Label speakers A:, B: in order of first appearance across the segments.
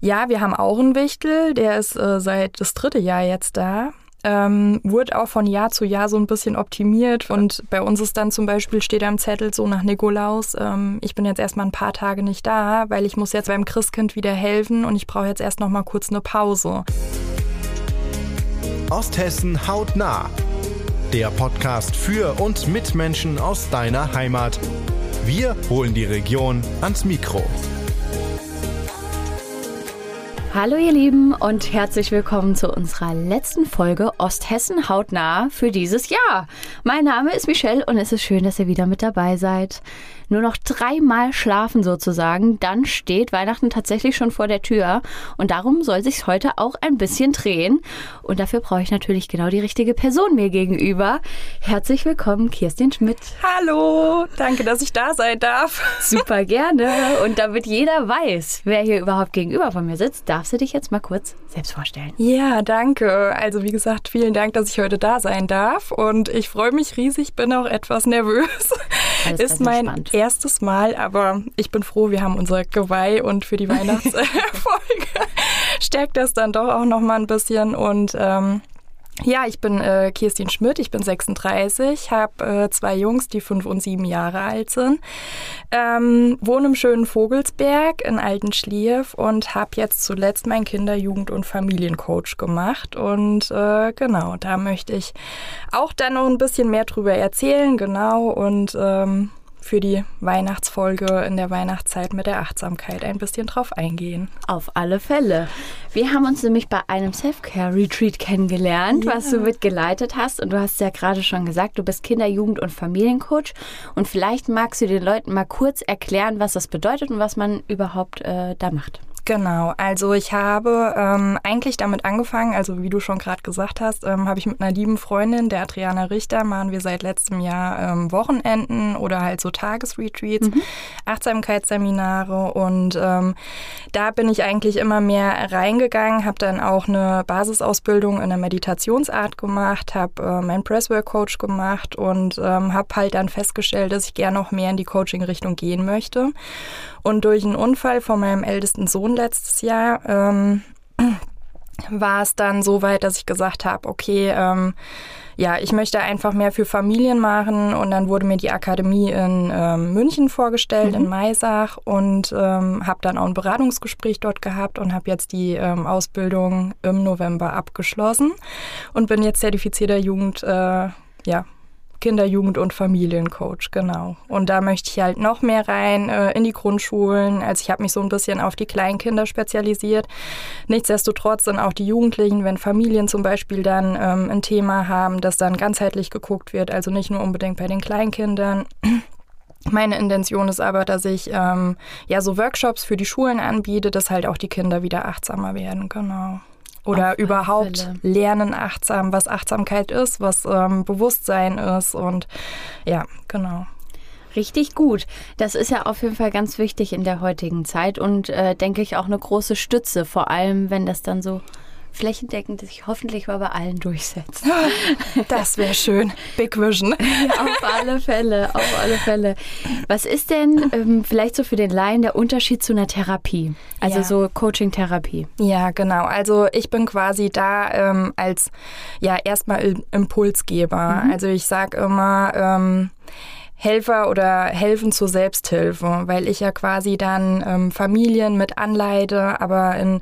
A: Ja, wir haben auch einen Wichtel, der ist äh, seit das dritte Jahr jetzt da. Ähm, wurde auch von Jahr zu Jahr so ein bisschen optimiert. Und bei uns ist dann zum Beispiel, steht am Zettel so nach Nikolaus, ähm, ich bin jetzt erstmal ein paar Tage nicht da, weil ich muss jetzt beim Christkind wieder helfen und ich brauche jetzt erst noch mal kurz eine Pause.
B: Osthessen hautnah. Der Podcast für und mit Menschen aus deiner Heimat. Wir holen die Region ans Mikro.
C: Hallo ihr Lieben und herzlich willkommen zu unserer letzten Folge Osthessen hautnah für dieses Jahr. Mein Name ist Michelle und es ist schön, dass ihr wieder mit dabei seid nur noch dreimal schlafen sozusagen, dann steht Weihnachten tatsächlich schon vor der Tür. Und darum soll sich heute auch ein bisschen drehen. Und dafür brauche ich natürlich genau die richtige Person mir gegenüber. Herzlich willkommen, Kirstin Schmidt.
A: Hallo, danke, dass ich da sein darf.
C: Super gerne. Und damit jeder weiß, wer hier überhaupt gegenüber von mir sitzt, darfst du dich jetzt mal kurz selbst vorstellen.
A: Ja, danke. Also wie gesagt, vielen Dank, dass ich heute da sein darf. Und ich freue mich riesig, bin auch etwas nervös.
C: Alles
A: Ist mein erstes Mal, aber ich bin froh, wir haben unser Geweih und für die Weihnachtsfolge stärkt das dann doch auch noch mal ein bisschen und ähm, ja, ich bin äh, Kirstin Schmidt, ich bin 36, habe äh, zwei Jungs, die fünf und sieben Jahre alt sind, ähm, wohne im schönen Vogelsberg in Altenschlieff und habe jetzt zuletzt meinen Kinder-, Jugend- und Familiencoach gemacht. Und äh, genau, da möchte ich auch dann noch ein bisschen mehr drüber erzählen, genau. Und ähm, für die Weihnachtsfolge in der Weihnachtszeit mit der Achtsamkeit ein bisschen drauf eingehen.
C: Auf alle Fälle. Wir haben uns nämlich bei einem Self-Care-Retreat kennengelernt, ja. was du mitgeleitet hast. Und du hast ja gerade schon gesagt, du bist Kinder-, Jugend- und Familiencoach. Und vielleicht magst du den Leuten mal kurz erklären, was das bedeutet und was man überhaupt äh, da macht.
A: Genau, also ich habe ähm, eigentlich damit angefangen, also wie du schon gerade gesagt hast, ähm, habe ich mit einer lieben Freundin, der Adriana Richter, machen wir seit letztem Jahr ähm, Wochenenden oder halt so Tagesretreats, mhm. Achtsamkeitsseminare und ähm, da bin ich eigentlich immer mehr reingegangen, habe dann auch eine Basisausbildung in der Meditationsart gemacht, habe äh, meinen Presswork-Coach gemacht und ähm, habe halt dann festgestellt, dass ich gerne noch mehr in die Coaching-Richtung gehen möchte. Und durch einen Unfall von meinem ältesten Sohn letztes Jahr ähm, war es dann so weit, dass ich gesagt habe, okay, ähm, ja, ich möchte einfach mehr für Familien machen. Und dann wurde mir die Akademie in ähm, München vorgestellt, mhm. in Maisach. Und ähm, habe dann auch ein Beratungsgespräch dort gehabt und habe jetzt die ähm, Ausbildung im November abgeschlossen. Und bin jetzt zertifizierter Jugend, äh, ja, Kinder-, Jugend- und Familiencoach, genau. Und da möchte ich halt noch mehr rein äh, in die Grundschulen. Also ich habe mich so ein bisschen auf die Kleinkinder spezialisiert. Nichtsdestotrotz sind auch die Jugendlichen, wenn Familien zum Beispiel dann ähm, ein Thema haben, das dann ganzheitlich geguckt wird, also nicht nur unbedingt bei den Kleinkindern. Meine Intention ist aber, dass ich ähm, ja so Workshops für die Schulen anbiete, dass halt auch die Kinder wieder achtsamer werden, genau oder Auf überhaupt lernen achtsam, was Achtsamkeit ist, was ähm, Bewusstsein ist und ja, genau.
C: Richtig gut. Das ist ja auf jeden Fall ganz wichtig in der heutigen Zeit und äh, denke ich auch eine große Stütze, vor allem wenn das dann so flächendeckend sich hoffentlich mal bei allen durchsetzt.
A: Das wäre schön. Big Vision.
C: auf alle Fälle, auf alle Fälle. Was ist denn ähm, vielleicht so für den Laien der Unterschied zu einer Therapie? Also ja. so Coaching-Therapie.
A: Ja, genau. Also ich bin quasi da ähm, als ja erstmal Impulsgeber. Mhm. Also ich sage immer, ähm, Helfer oder helfen zur Selbsthilfe, weil ich ja quasi dann ähm, Familien mit anleite, aber in,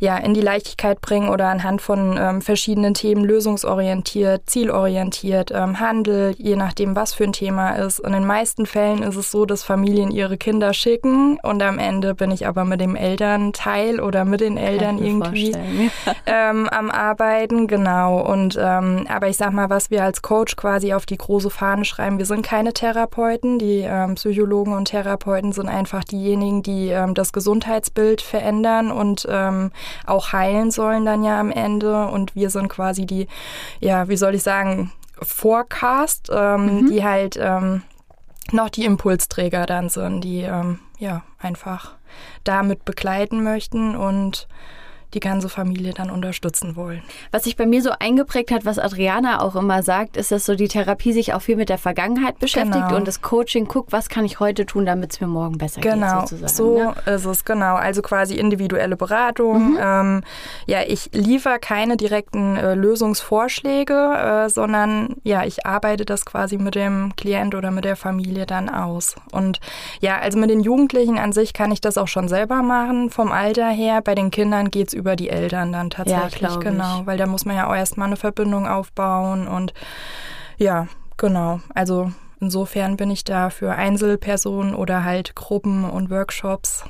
A: ja, in die Leichtigkeit bringe oder anhand von ähm, verschiedenen Themen lösungsorientiert, zielorientiert, ähm, handel, je nachdem, was für ein Thema ist. Und in den meisten Fällen ist es so, dass Familien ihre Kinder schicken und am Ende bin ich aber mit dem Elternteil oder mit den Eltern irgendwie ähm, am Arbeiten, genau. Und ähm, aber ich sag mal, was wir als Coach quasi auf die große Fahne schreiben, wir sind keine Therapeuten, Therapeuten. Die ähm, Psychologen und Therapeuten sind einfach diejenigen, die ähm, das Gesundheitsbild verändern und ähm, auch heilen sollen dann ja am Ende. Und wir sind quasi die, ja, wie soll ich sagen, Forecast, ähm, mhm. die halt ähm, noch die Impulsträger dann sind, die ähm, ja einfach damit begleiten möchten und die ganze Familie dann unterstützen wollen.
C: Was sich bei mir so eingeprägt hat, was Adriana auch immer sagt, ist, dass so die Therapie sich auch viel mit der Vergangenheit beschäftigt
A: Genau.
C: und das Coaching guckt, was kann ich heute tun, damit es mir morgen besser
A: Genau,
C: geht sozusagen.
A: so
C: ne?
A: ist es, genau. Also quasi individuelle Beratung.
C: Mhm.
A: Ähm, ja, ich liefere keine direkten äh, Lösungsvorschläge, äh, sondern ja, ich arbeite das quasi mit dem Klient oder mit der Familie dann aus. Und ja, also mit den Jugendlichen an sich kann ich das auch schon selber machen, vom Alter her. Bei den Kindern geht's über die Eltern dann tatsächlich,
C: ich.
A: genau. Weil da muss man ja auch erstmal eine Verbindung aufbauen und ja, genau. Also insofern bin ich da für Einzelpersonen oder halt Gruppen und Workshops.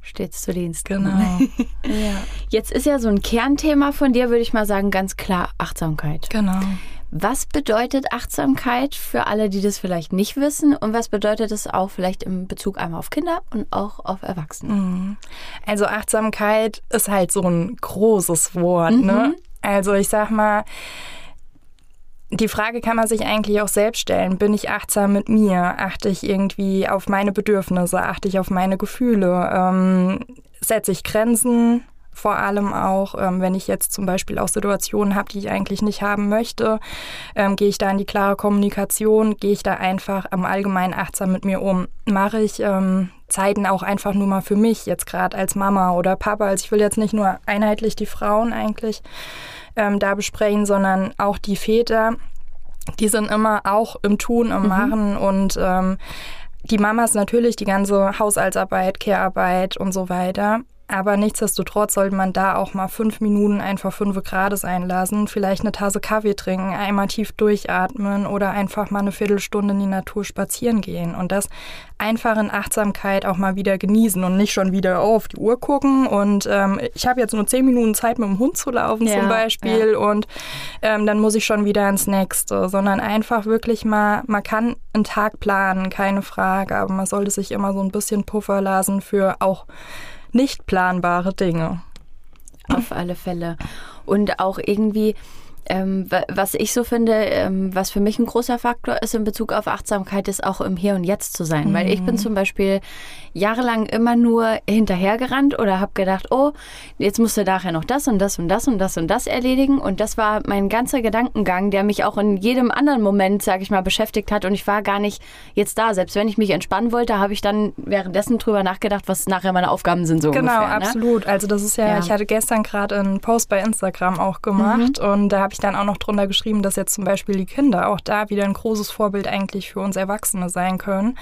C: Stets zu Dienst.
A: Genau. ja,
C: Jetzt ist ja so ein Kernthema von dir, würde ich mal sagen, ganz klar Achtsamkeit.
A: genau.
C: Was bedeutet Achtsamkeit für alle, die das vielleicht nicht wissen? Und was bedeutet es auch vielleicht im Bezug einmal auf Kinder und auch auf Erwachsene?
A: Mhm. Also Achtsamkeit ist halt so ein großes Wort, ne? Also ich sag mal, die Frage kann man sich eigentlich auch selbst stellen. Bin ich achtsam mit mir? Achte ich irgendwie auf meine Bedürfnisse? Achte ich auf meine Gefühle? Ähm, setze ich Grenzen? Vor allem auch, ähm, wenn ich jetzt zum Beispiel auch Situationen habe, die ich eigentlich nicht haben möchte, ähm, gehe ich da in die klare Kommunikation, gehe ich da einfach am Allgemeinen achtsam mit mir um. Mache ich ähm, Zeiten auch einfach nur mal für mich, jetzt gerade als Mama oder Papa. Also ich will jetzt nicht nur einheitlich die Frauen eigentlich ähm, da besprechen, sondern auch die Väter, die sind immer auch im Tun, im Machen und ähm, die Mamas natürlich die ganze Haushaltsarbeit, Care-Arbeit und so weiter. Aber nichtsdestotrotz sollte man da auch mal fünf Minuten einfach fünf Grad sein lassen, vielleicht eine Tasse Kaffee trinken, einmal tief durchatmen oder einfach mal eine Viertelstunde in die Natur spazieren gehen und das einfach in Achtsamkeit auch mal wieder genießen und nicht schon wieder auf die Uhr gucken. Und ähm, ich habe jetzt nur zehn Minuten Zeit mit dem Hund zu laufen
C: Ja,
A: zum Beispiel und ähm, dann muss ich schon wieder ins nächste, sondern einfach wirklich mal, man kann einen Tag planen, keine Frage, aber man sollte sich immer so ein bisschen Puffer lassen für auch nicht planbare Dinge.
C: Auf alle Fälle. Und auch irgendwie, ähm, wa- was ich so finde, ähm, was für mich ein großer Faktor ist in Bezug auf Achtsamkeit, ist auch im Hier und Jetzt zu sein. Weil ich bin zum Beispiel jahrelang immer nur hinterhergerannt oder habe gedacht, oh, jetzt musst du nachher noch das und das und das und das und das erledigen. Und das war mein ganzer Gedankengang, der mich auch in jedem anderen Moment, sage ich mal, beschäftigt hat. Und ich war gar nicht jetzt da. Selbst wenn ich mich entspannen wollte, habe ich dann währenddessen drüber nachgedacht, was nachher meine Aufgaben sind. So
A: Genau,
C: ungefähr, ne?
A: absolut. Also das ist ja,
C: Ja.
A: ich hatte gestern gerade einen Post bei Instagram auch gemacht und da habe ich dann auch noch drunter geschrieben, dass jetzt zum Beispiel die Kinder auch da wieder ein großes Vorbild eigentlich für uns Erwachsene sein können,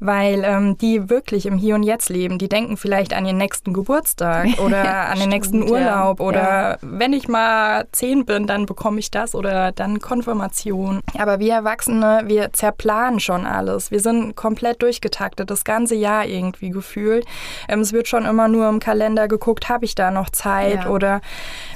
A: weil ähm, die wirklich im Hier und Jetzt leben. Die denken vielleicht an ihren nächsten Geburtstag oder an den nächsten
C: Stimmt, ja.
A: Urlaub oder
C: Ja.
A: wenn ich mal zehn bin, dann bekomme ich das oder dann Konfirmation. Aber wir Erwachsene, wir zerplanen schon alles. Wir sind komplett durchgetaktet, das ganze Jahr irgendwie gefühlt. Ähm, es wird schon immer nur im Kalender geguckt, habe ich da noch Zeit
C: Ja.
A: oder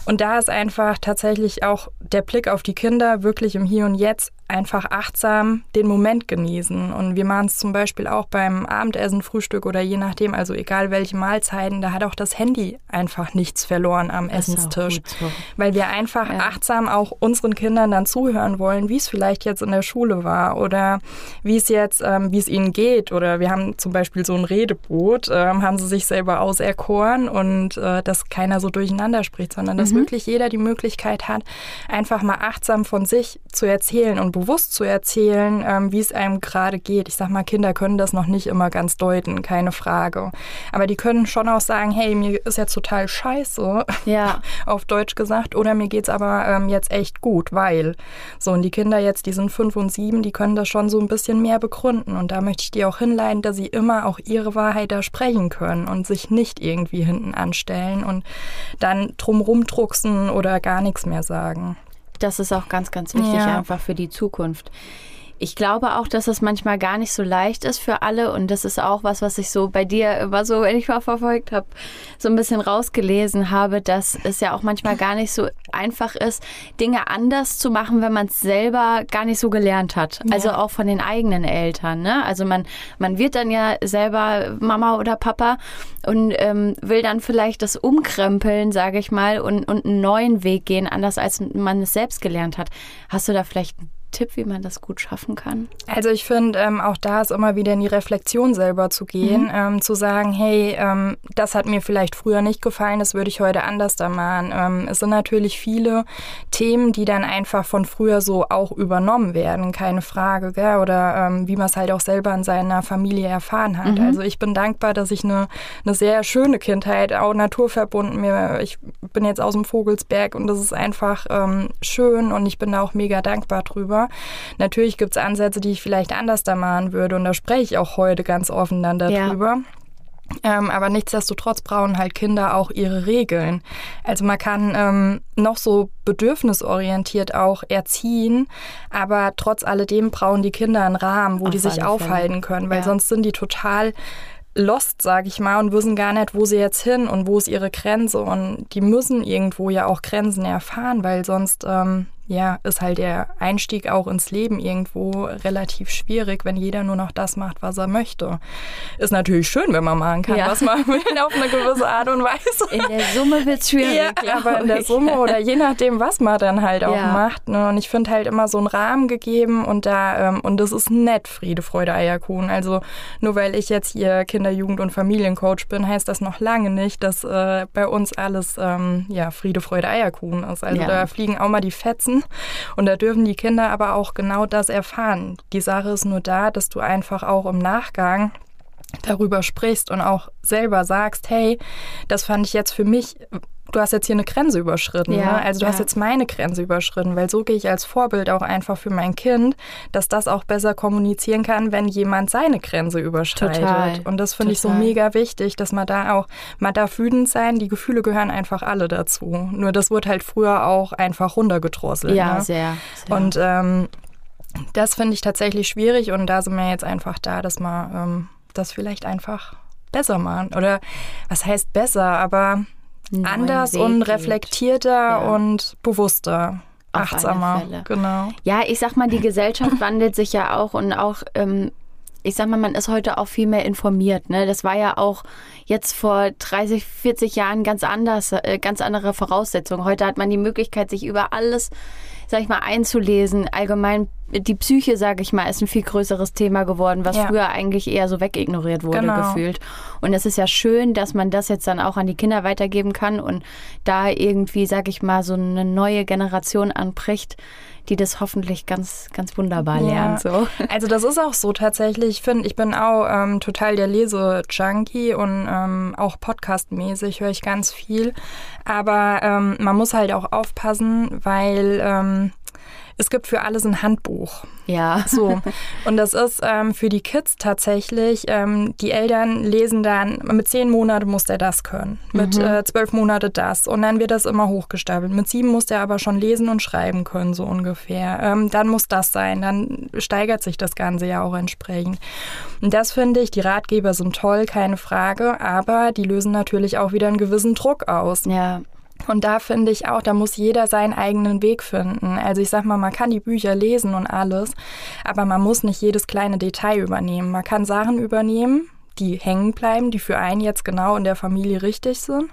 A: und da ist einfach tatsächlich auch der Blick auf die Kinder wirklich im Hier und Jetzt einfach achtsam den Moment genießen. Und wir machen es zum Beispiel auch beim Abendessen, Frühstück oder je nachdem, also egal welche Mahlzeiten, da hat auch das Handy einfach nichts verloren am
C: Das
A: Essenstisch.
C: so.
A: Weil wir einfach
C: Ja.
A: achtsam auch unseren Kindern dann zuhören wollen, wie es vielleicht jetzt in der Schule war oder wie es jetzt, ähm, wie es ihnen geht. Oder wir haben zum Beispiel so ein Redeboot, ähm, haben sie sich selber auserkoren und äh, dass keiner so durcheinander spricht, sondern dass wirklich jeder die Möglichkeit hat, einfach mal achtsam von sich zu erzählen und bewusst zu erzählen, ähm, wie es einem gerade geht. Ich sag mal, Kinder können das noch nicht immer ganz deuten, keine Frage. Aber die können schon auch sagen, hey, mir ist jetzt total scheiße,
C: Ja.
A: auf Deutsch gesagt, oder mir geht's aber ähm, jetzt echt gut, weil. So, und die Kinder jetzt, die sind fünf und sieben, die können das schon so ein bisschen mehr begründen. Und da möchte ich die auch hinleiten, dass sie immer auch ihre Wahrheit da sprechen können und sich nicht irgendwie hinten anstellen und dann drumrum drucksen oder gar nichts mehr sagen.
C: Das ist auch ganz, ganz wichtig
A: Ja.
C: einfach für die Zukunft. Ich glaube auch, dass es manchmal gar nicht so leicht ist für alle und das ist auch was, was ich so bei dir immer so, wenn ich mal verfolgt habe, so ein bisschen rausgelesen habe, dass es ja auch manchmal gar nicht so einfach ist, Dinge anders zu machen, wenn man es selber gar nicht so gelernt hat. Also auch von den eigenen Eltern. Ne? Also man, man wird dann ja selber Mama oder Papa und ähm, will dann vielleicht das umkrempeln, sage ich mal, und, und einen neuen Weg gehen, anders als man es selbst gelernt hat. Hast du da vielleicht Tipp, wie man das gut schaffen kann?
A: Also ich finde, ähm, auch da ist immer wieder in die Reflexion selber zu gehen, mhm. ähm, zu sagen, hey, ähm, das hat mir vielleicht früher nicht gefallen, das würde ich heute anders da machen. Ähm, es sind natürlich viele Themen, die dann einfach von früher so auch übernommen werden, keine Frage, gell? oder ähm, wie man es halt auch selber in seiner Familie erfahren hat. Mhm. Also ich bin dankbar, dass ich eine, eine sehr schöne Kindheit, auch naturverbunden, mir, ich bin jetzt aus dem Vogelsberg und das ist einfach ähm, schön und ich bin da auch mega dankbar drüber. Natürlich gibt es Ansätze, die ich vielleicht anders da machen würde und da spreche ich auch heute ganz offen dann darüber. Ja. Ähm, aber nichtsdestotrotz brauchen halt Kinder auch ihre Regeln. Also man kann ähm, noch so bedürfnisorientiert auch erziehen, aber trotz alledem brauchen die Kinder einen Rahmen, wo Auf die sich aufhalten können, weil ja. sonst sind die total lost, sage ich mal, und wissen gar nicht, wo sie jetzt hin und wo ist ihre Grenze. Und die müssen irgendwo ja auch Grenzen erfahren, weil sonst ähm, ja, ist halt der Einstieg auch ins Leben irgendwo relativ schwierig, wenn jeder nur noch das macht, was er möchte. Ist natürlich schön, wenn man machen kann, ja. was man will, auf eine gewisse Art und Weise.
C: In der Summe wird es schwierig.
A: Ja, aber in der Summe oder je nachdem, was man dann halt auch ja. macht. Ne? Und ich finde halt immer so einen Rahmen gegeben und da, ähm, und das ist nett, Friede, Freude, Eierkuchen. Also nur weil ich jetzt hier Kinder-, Jugend- und Familiencoach bin, heißt das noch lange nicht, dass äh, bei uns alles ähm, ja, Friede, Freude, Eierkuchen ist. Also da fliegen auch mal die Fetzen Und da dürfen die Kinder aber auch genau das erfahren. Die Sache ist nur da, dass du einfach auch im Nachgang darüber sprichst und auch selber sagst, hey, das fand ich jetzt für mich du hast jetzt hier eine Grenze überschritten. Ja, ne? Also du ja. hast jetzt meine Grenze überschritten, weil so gehe ich als Vorbild auch einfach für mein Kind, dass das auch besser kommunizieren kann, wenn jemand seine Grenze überschreitet. Total. Und das finde ich so mega wichtig, dass man da auch, man darf wütend sein, die Gefühle gehören einfach alle dazu. Nur das wurde halt früher auch einfach runtergedrosselt.
C: Ja,
A: ne?
C: sehr,
A: sehr. Und ähm, das finde ich tatsächlich schwierig und da sind wir jetzt einfach da, dass man ähm, das vielleicht einfach besser machen. Oder was heißt besser, aber anders und reflektierter ja. und bewusster. Auf achtsamer, genau.
C: Ja, ich sag mal, die Gesellschaft wandelt sich ja auch und auch ähm, ich sag mal, man ist heute auch viel mehr informiert. Ne? Das war ja auch jetzt vor 30, 40 Jahren ganz anders, äh, ganz andere Voraussetzungen. Heute hat man die Möglichkeit, sich über alles, sag ich mal, einzulesen. Allgemein die Psyche, sage ich mal, ist ein viel größeres Thema geworden, was ja. früher eigentlich eher so wegignoriert wurde, genau. gefühlt. Und es ist ja schön, dass man das jetzt dann auch an die Kinder weitergeben kann und da irgendwie, sage ich mal, so eine neue Generation anbricht, die das hoffentlich ganz, ganz wunderbar ja. lernt. So.
A: Also das ist auch so tatsächlich. Ich finde, ich bin auch ähm, total der Lese-Junkie und ähm, auch podcastmäßig höre ich ganz viel. Aber ähm, man muss halt auch aufpassen, weil ähm, es gibt für alles ein Handbuch.
C: Ja.
A: So. Und das ist ähm, für die Kids tatsächlich, ähm, die Eltern lesen dann, mit zehn Monaten muss der das können, mit mhm. äh, zwölf Monate das. Und dann wird das immer hochgestapelt. Mit sieben muss der aber schon lesen und schreiben können, so ungefähr. Ähm, dann muss das sein, dann steigert sich das Ganze ja auch entsprechend. Und das finde ich, die Ratgeber sind toll, keine Frage, aber die lösen natürlich auch wieder einen gewissen Druck aus.
C: Ja.
A: Und da finde ich auch, da muss jeder seinen eigenen Weg finden. Also ich sag mal, man kann die Bücher lesen und alles, aber man muss nicht jedes kleine Detail übernehmen. Man kann Sachen übernehmen, die hängen bleiben, die für einen jetzt genau in der Familie richtig sind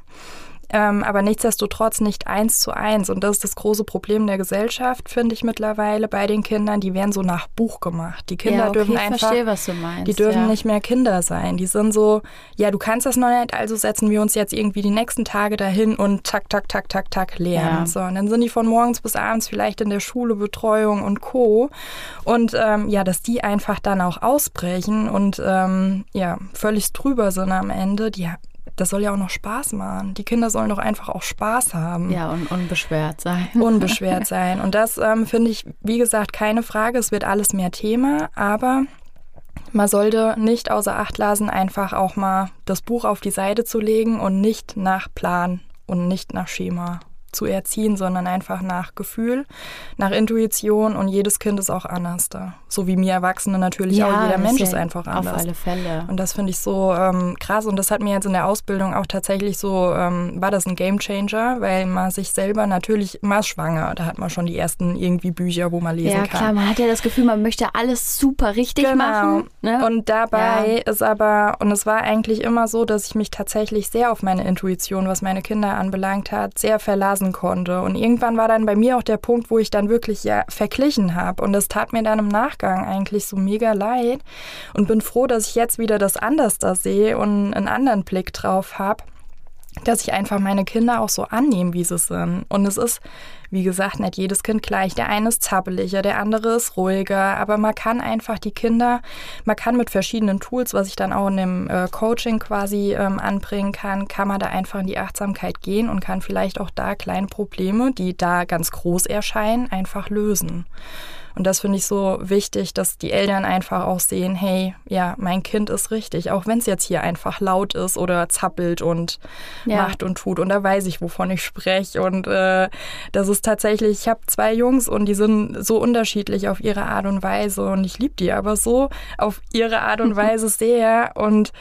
A: ähm, aber nichtsdestotrotz nicht eins zu eins. Und das ist das große Problem der Gesellschaft, finde ich mittlerweile bei den Kindern. Die werden so nach Buch gemacht. Die Kinder ja, okay, dürfen einfach,
C: verstehe, was du meinst,
A: die dürfen ja. nicht mehr Kinder sein. Die sind so, ja, du kannst das noch nicht, also setzen wir uns jetzt irgendwie die nächsten Tage dahin und tak, tak, tak, tak, tak lernen. Ja. So, und dann sind die von morgens bis abends vielleicht in der Schule, Betreuung und Co. Und ähm, ja, dass die einfach dann auch ausbrechen und ähm, ja, völlig drüber sind am Ende, die das soll ja auch noch Spaß machen. Die Kinder sollen doch einfach auch Spaß haben.
C: Ja, und unbeschwert sein.
A: Unbeschwert sein. Und das ähm, finde ich, wie gesagt, keine Frage. Es wird alles mehr Thema, aber man sollte nicht außer Acht lassen, einfach auch mal das Buch auf die Seite zu legen und nicht nach Plan und nicht nach Schema zu erziehen, sondern einfach nach Gefühl, nach Intuition und jedes Kind ist auch anders da. So wie mir Erwachsene natürlich ja, auch, jeder Mensch ist einfach anders.
C: Auf alle Fälle.
A: Und das finde ich so ähm, krass und das hat mir jetzt in der Ausbildung auch tatsächlich so, ähm, war das ein Game Changer, weil man sich selber natürlich, man ist schwanger, da hat man schon die ersten irgendwie Bücher, wo man lesen
C: kann.
A: Ja
C: klar, man hat ja das Gefühl, man möchte alles super richtig
A: genau.
C: machen.
A: Ne? Und dabei ja. ist aber, und es war eigentlich immer so, dass ich mich tatsächlich sehr auf meine Intuition, was meine Kinder anbelangt hat, sehr verlasse Phasen konnte. Und irgendwann war dann bei mir auch der Punkt, wo ich dann wirklich ja verglichen habe. Und das tat mir dann im Nachgang eigentlich so mega leid. Und bin froh, dass ich jetzt wieder das anders da sehe und einen anderen Blick drauf habe dass ich einfach meine Kinder auch so annehme, wie sie sind. Und es ist, wie gesagt, nicht jedes Kind gleich. Der eine ist zappeliger, der andere ist ruhiger, aber man kann einfach die Kinder, man kann mit verschiedenen Tools, was ich dann auch in dem äh, Coaching quasi ähm, anbringen kann, kann man da einfach in die Achtsamkeit gehen und kann vielleicht auch da kleine Probleme, die da ganz groß erscheinen, einfach lösen. Und das finde ich so wichtig, dass die Eltern einfach auch sehen, hey, ja, mein Kind ist richtig, auch wenn es jetzt hier einfach laut ist oder zappelt und ja. macht und tut. Und da weiß ich, wovon ich spreche. Und äh, das ist tatsächlich, ich habe zwei Jungs und die sind so unterschiedlich auf ihre Art und Weise. Und ich liebe die aber so auf ihre Art und Weise sehr. Und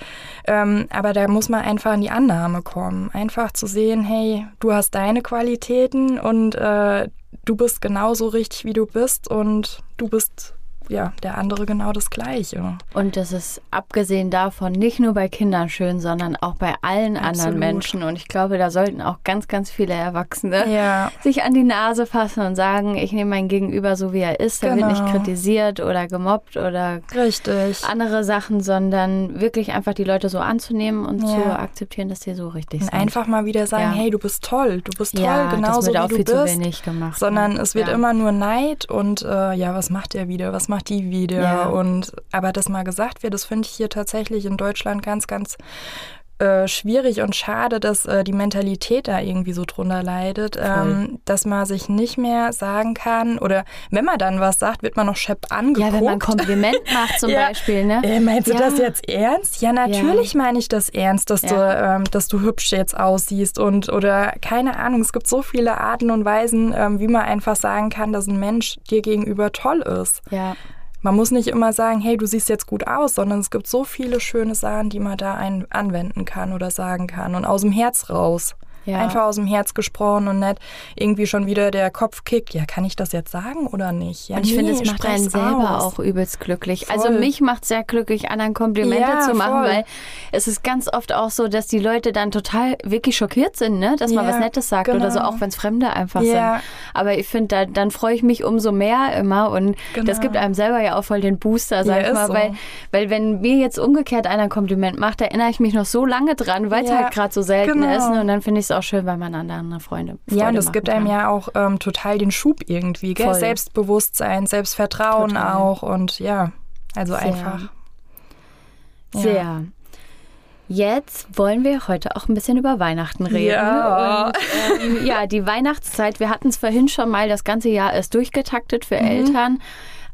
A: ähm, aber da muss man einfach in die Annahme kommen. Einfach zu sehen, hey, du hast deine Qualitäten und äh, du bist genauso richtig, wie du bist und du bist ja, der andere genau das Gleiche.
C: Und das ist abgesehen davon nicht nur bei Kindern schön, sondern auch bei allen Absolut. anderen Menschen. Und ich glaube, da sollten auch ganz, ganz viele Erwachsene ja. sich an die Nase fassen und sagen, ich nehme mein Gegenüber so, wie er ist. Er genau. wird nicht kritisiert oder gemobbt oder
A: richtig.
C: andere Sachen, sondern wirklich einfach die Leute so anzunehmen und ja. zu akzeptieren, dass sie so richtig und sind.
A: Einfach mal wieder sagen, ja. hey, du bist toll, du bist toll, genauso wie du bist.
C: Gemacht,
A: sondern ne? es wird immer nur Neid und äh, ja, was macht er wieder? Was macht macht die wieder? Ja. Und aber das mal gesagt wird, das finde ich hier tatsächlich in Deutschland ganz, ganz äh, schwierig und schade, dass äh, die Mentalität da irgendwie so drunter leidet, ähm, dass man sich nicht mehr sagen kann oder wenn man dann was sagt, wird man noch schepp angeguckt.
C: Ja, wenn man Kompliment macht zum ja. Beispiel, ne?
A: Äh, meinst du ja. das jetzt ernst? Ja, natürlich ja. meine ich das ernst, dass du, ähm, dass du hübsch jetzt aussiehst und oder keine Ahnung, es gibt so viele Arten und Weisen, ähm, wie man einfach sagen kann, dass ein Mensch dir gegenüber toll ist.
C: Ja.
A: Man muss nicht immer sagen, hey, du siehst jetzt gut aus, sondern es gibt so viele schöne Sachen, die man da anwenden kann oder sagen kann und aus dem Herz raus. Ja. Einfach aus dem Herz gesprochen und nicht irgendwie schon wieder der Kopf kickt. Ja, kann ich das jetzt sagen oder nicht? Ja,
C: und ich nee, finde, es macht einen selber aus. auch übelst glücklich. Voll. Also mich macht es sehr glücklich, anderen Komplimente ja, zu machen, voll. weil es ist ganz oft auch so, dass die Leute dann total wirklich schockiert sind, ne? dass man was Nettes sagt genau. oder so, auch wenn es Fremde einfach sind. Aber ich finde, da, dann freue ich mich umso mehr immer und genau. das gibt einem selber ja auch voll den Booster, sag ich mal, so. weil, weil wenn mir jetzt umgekehrt einer ein Kompliment macht, erinnere ich mich noch so lange dran, weil es halt gerade so selten genau. ist ne? und dann finde ich es auch schön, weil man andere Freunde Freude
A: Ja, und es gibt einem ja auch ähm, total den Schub irgendwie, gell? Selbstbewusstsein, Selbstvertrauen total. auch und ja, also Sehr. einfach.
C: Ja. Sehr. Jetzt wollen wir heute auch ein bisschen über Weihnachten reden.
A: Ja,
C: und, ähm, ja die Weihnachtszeit, wir hatten es vorhin schon mal, das ganze Jahr ist durchgetaktet für mhm. Eltern,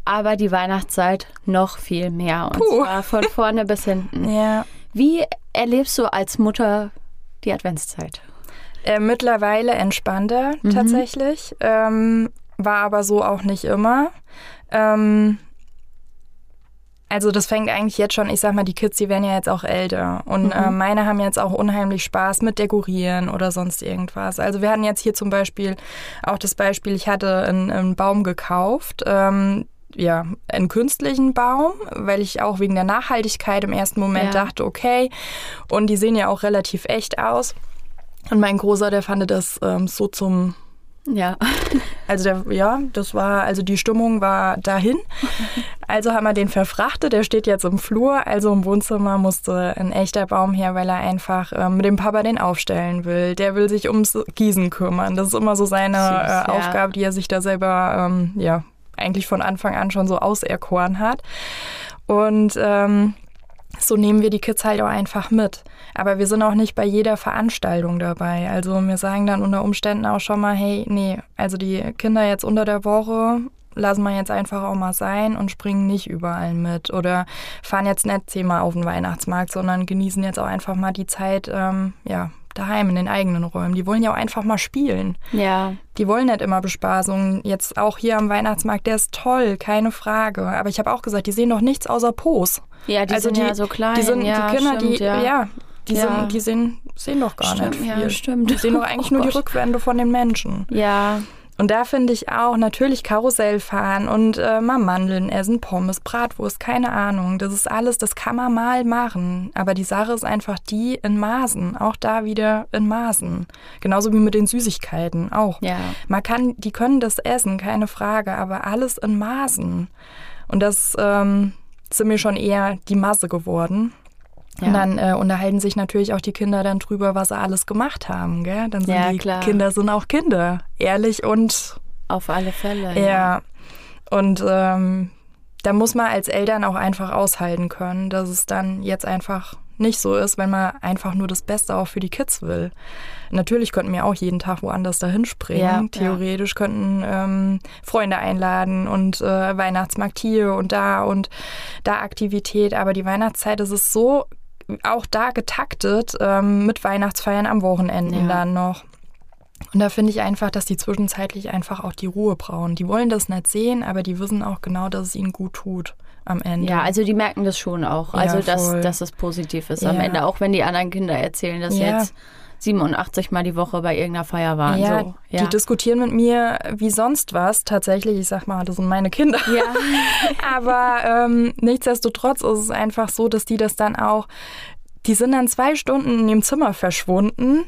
C: aber die Weihnachtszeit noch viel mehr. Und Puh. zwar von vorne bis hinten.
A: Ja.
C: Wie erlebst du als Mutter die Adventszeit?
A: Äh, mittlerweile entspannter mhm. tatsächlich, ähm, war aber so auch nicht immer. Ähm, also das fängt eigentlich jetzt schon, ich sag mal, die Kids, die werden ja jetzt auch älter. Und mhm. äh, meine haben jetzt auch unheimlich Spaß mit Dekorieren oder sonst irgendwas. Also wir hatten jetzt hier zum Beispiel auch das Beispiel, ich hatte einen, einen Baum gekauft. Ähm, ja, einen künstlichen Baum, weil ich auch wegen der Nachhaltigkeit im ersten Moment ja. dachte, okay. Und die sehen ja auch relativ echt aus. Und mein Großer, der fand das ähm, so zum
C: ja.
A: Also der, ja, das war, also die Stimmung war dahin. Also haben wir den verfrachtet, der steht jetzt im Flur, also im Wohnzimmer musste ein echter Baum her, weil er einfach ähm, mit dem Papa den aufstellen will. Der will sich ums Gießen kümmern. Das ist immer so seine Süß, äh, Aufgabe, die er sich da selber, ähm, ja, eigentlich von Anfang an schon so auserkoren hat. Und ähm, so nehmen wir die Kids halt auch einfach mit. Aber wir sind auch nicht bei jeder Veranstaltung dabei. Also wir sagen dann unter Umständen auch schon mal, hey, nee, also die Kinder jetzt unter der Woche lassen wir jetzt einfach auch mal sein und springen nicht überall mit oder fahren jetzt nicht zehnmal auf den Weihnachtsmarkt, sondern genießen jetzt auch einfach mal die Zeit, ähm, ja, daheim in den eigenen Räumen. Die wollen ja auch einfach mal spielen.
C: Ja.
A: Die wollen nicht immer Bespaßungen. Jetzt auch hier am Weihnachtsmarkt, der ist toll, keine Frage. Aber ich habe auch gesagt, die sehen doch nichts außer Pos.
C: Ja, die also sind die, ja so klein.
A: Die, sind,
C: ja,
A: die Kinder,
C: stimmt,
A: die, ja, ja die, ja. Sind, die sehen, sehen doch gar
C: stimmt,
A: nicht viel.
C: Ja, stimmt.
A: Die sehen doch eigentlich oh nur Gott. die Rückwände von den Menschen.
C: Ja.
A: Und da finde ich auch natürlich Karussell fahren und äh, mal Mandeln essen, Pommes, Bratwurst, keine Ahnung. Das ist alles, das kann man mal machen. Aber die Sache ist einfach die in Maßen. Auch da wieder in Maßen. Genauso wie mit den Süßigkeiten auch.
C: Ja.
A: Man kann, die können das essen, keine Frage, aber alles in Maßen. Und das ähm, sind mir schon eher die Masse geworden.
C: Ja.
A: Und dann äh, unterhalten sich natürlich auch die Kinder dann drüber, was sie alles gemacht haben. Gell? Dann sind
C: Ja,
A: die
C: klar.
A: Kinder sind auch Kinder. Ehrlich und
C: Auf alle Fälle.
A: ja. Und ähm, da muss man als Eltern auch einfach aushalten können, dass es dann jetzt einfach nicht so ist, wenn man einfach nur das Beste auch für die Kids will. Natürlich könnten wir auch jeden Tag woanders dahin springen.
C: Ja, ja.
A: Theoretisch könnten ähm, Freunde einladen und äh, Weihnachtsmarkt hier und da und da Aktivität. Aber die Weihnachtszeit ist es so auch da getaktet ähm, mit Weihnachtsfeiern am Wochenenden
C: Ja.
A: dann noch. Und da finde ich einfach, dass die zwischenzeitlich einfach auch die Ruhe brauchen. Die wollen das nicht sehen, aber die wissen auch genau, dass es ihnen gut tut am Ende.
C: Ja, also die merken das schon auch. Also,
A: Ja,
C: dass,
A: voll.
C: dass es positiv ist am
A: Ja.
C: Ende. Auch wenn die anderen Kinder erzählen, dass jetzt 87 Mal die Woche bei irgendeiner Feier waren.
A: ja,
C: so. ja.
A: die diskutieren mit mir wie sonst was. Tatsächlich, ich sag mal, das sind meine Kinder.
C: ja.
A: Aber ähm, nichtsdestotrotz ist es einfach so, dass die das dann auch, die sind dann zwei Stunden in dem Zimmer verschwunden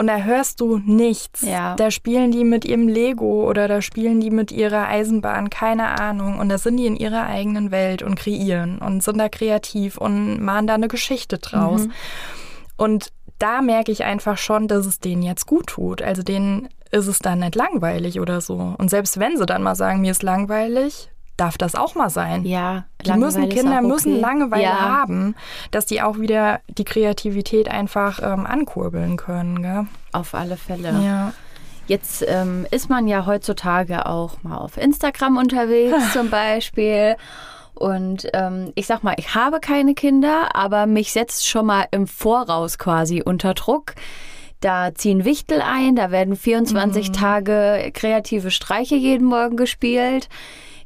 A: und da hörst du nichts.
C: Ja.
A: Da spielen die mit ihrem Lego oder da spielen die mit ihrer Eisenbahn, keine Ahnung. Und da sind die in ihrer eigenen Welt und kreieren und sind da kreativ und machen da eine Geschichte draus.
C: Mhm.
A: Und da merke ich einfach schon, dass es denen jetzt gut tut. Also denen ist es dann nicht langweilig oder so. Und selbst wenn sie dann mal sagen, mir ist langweilig, darf das auch mal sein.
C: ja
A: Die müssen, Kinder
C: auch
A: müssen
C: okay.
A: Langeweile
C: ja.
A: haben, dass die auch wieder die Kreativität einfach ähm, ankurbeln können. Gell?
C: Auf alle Fälle.
A: Ja.
C: Jetzt ähm, ist man ja heutzutage auch mal auf Instagram unterwegs zum Beispiel. Und ähm, ich sag mal, ich habe keine Kinder, aber mich setzt schon mal im Voraus quasi unter Druck. Da ziehen Wichtel ein, da werden 24 Tage kreative Streiche jeden Morgen gespielt.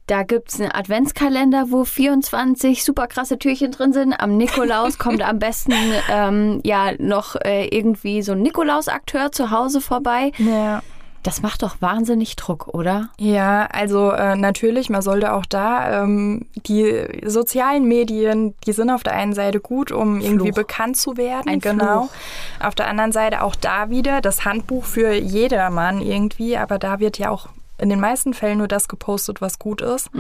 C: Da gibt's einen Adventskalender, wo 24 super krasse Türchen drin sind. Am Nikolaus kommt am besten ähm, ja noch äh, irgendwie so ein Nikolaus-Akteur zu Hause vorbei.
A: ja.
C: Das macht doch wahnsinnig Druck, oder?
A: Ja, also äh, natürlich, man sollte auch da, ähm, die sozialen Medien, die sind auf der einen Seite gut, um irgendwie
C: Fluch.
A: bekannt zu werden.
C: Ein
A: genau.
C: Fluch.
A: Auf der anderen Seite auch da wieder das Handbuch für jedermann irgendwie, aber da wird ja auch in den meisten Fällen nur das gepostet, was gut ist.